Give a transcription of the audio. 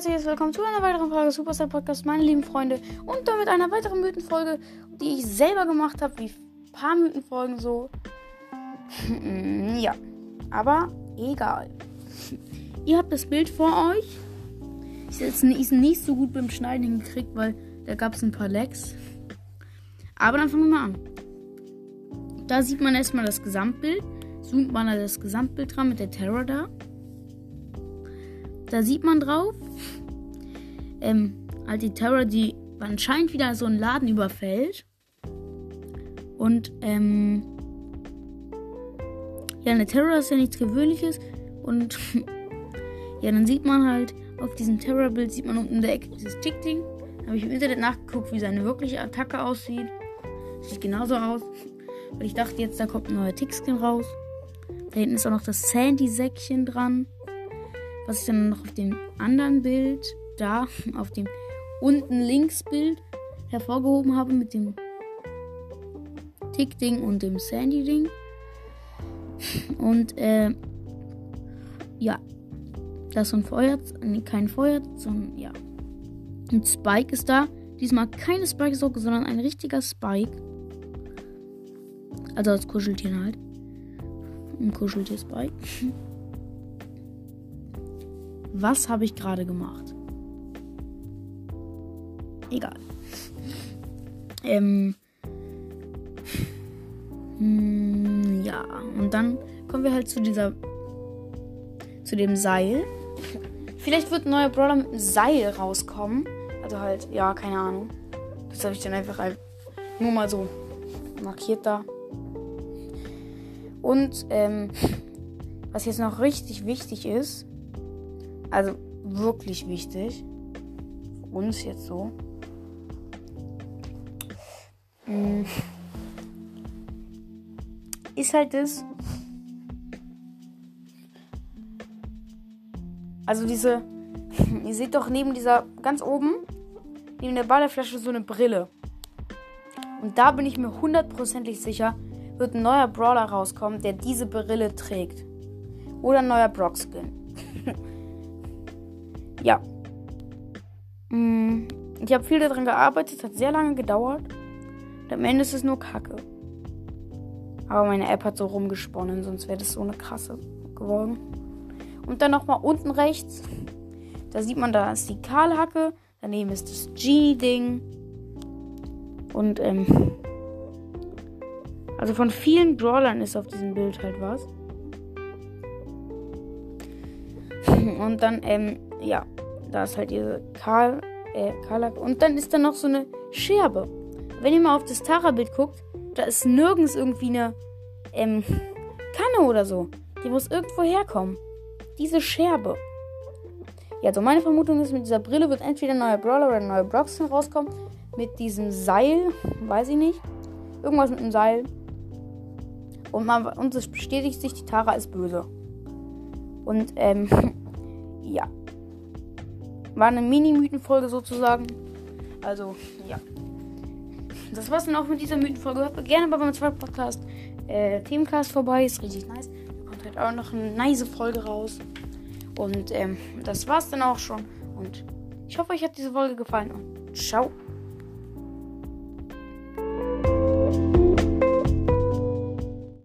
herzliches Willkommen zu einer weiteren Folge Superstar Podcast, meine lieben Freunde. Und damit einer weiteren Mythenfolge, die ich selber gemacht habe, wie ein paar Mythenfolgen so. ja, aber egal. Ihr habt das Bild vor euch. Ich ist nicht so gut beim Schneiden hingekriegt, weil da gab es ein paar Lecks. Aber dann fangen wir mal an. Da sieht man erstmal das Gesamtbild. Zoomt man das Gesamtbild dran mit der Terror da. Da sieht man drauf, ähm, halt die Terror, die anscheinend wieder so einen Laden überfällt. Und, ähm, ja, eine Terror ist ja nichts Gewöhnliches. Und, ja, dann sieht man halt, auf diesem Terror-Bild sieht man unten in der Ecke dieses Tick-Ding. Habe ich im Internet nachgeguckt, wie seine wirkliche Attacke aussieht. Sieht genauso aus. Weil ich dachte jetzt, da kommt ein neuer Tick-Skin raus. Da hinten ist auch noch das Sandy-Säckchen dran was ich dann noch auf dem anderen Bild, da auf dem unten links Bild hervorgehoben habe mit dem Tick-Ding und dem Sandy-Ding. Und äh, ja, das ist ein Feuer, kein Feuer, sondern ja. Ein Spike ist da. Diesmal keine Spike-Socke, sondern ein richtiger Spike. Also als Kuscheltier halt. Ein Kuscheltier-Spike. Was habe ich gerade gemacht? Egal. Ähm. Hm, ja, und dann kommen wir halt zu dieser. zu dem Seil. Vielleicht wird ein neuer Brawler mit einem Seil rauskommen. Also halt, ja, keine Ahnung. Das habe ich dann einfach halt nur mal so markiert da. Und ähm, was jetzt noch richtig wichtig ist, also wirklich wichtig. Für uns jetzt so. Mm. Ist halt das. Also diese. Ihr seht doch neben dieser. Ganz oben. Neben der Ballerflasche so eine Brille. Und da bin ich mir hundertprozentig sicher, wird ein neuer Brawler rauskommen, der diese Brille trägt. Oder ein neuer Brock-Skin. Ja. Mm, ich habe viel daran gearbeitet, hat sehr lange gedauert. Und am Ende ist es nur Kacke. Aber meine App hat so rumgesponnen, sonst wäre das so eine krasse geworden. Und dann nochmal unten rechts. Da sieht man, da ist die Karlhacke. Daneben ist das Genie-Ding. Und, ähm. Also von vielen Brawlern ist auf diesem Bild halt was. Und dann, ähm, ja, da ist halt diese Karl, äh, Karlak. Und dann ist da noch so eine Scherbe. Wenn ihr mal auf das Tara-Bild guckt, da ist nirgends irgendwie eine, ähm, Kanne oder so. Die muss irgendwo herkommen. Diese Scherbe. Ja, also meine Vermutung ist, mit dieser Brille wird entweder ein neuer Brawler oder ein neuer Broxton rauskommen. Mit diesem Seil, weiß ich nicht. Irgendwas mit einem Seil. Und, man, und es bestätigt sich, die Tara ist böse. Und, ähm, ja. War eine Mini-Mythenfolge sozusagen. Also, ja. Das war's dann auch mit dieser Mythenfolge. Hört gerne bei meinem zweiten Podcast äh, Themencast vorbei. Ist richtig nice. Da kommt halt auch noch eine nice Folge raus. Und ähm, das war's dann auch schon. Und ich hoffe, euch hat diese Folge gefallen. Und ciao.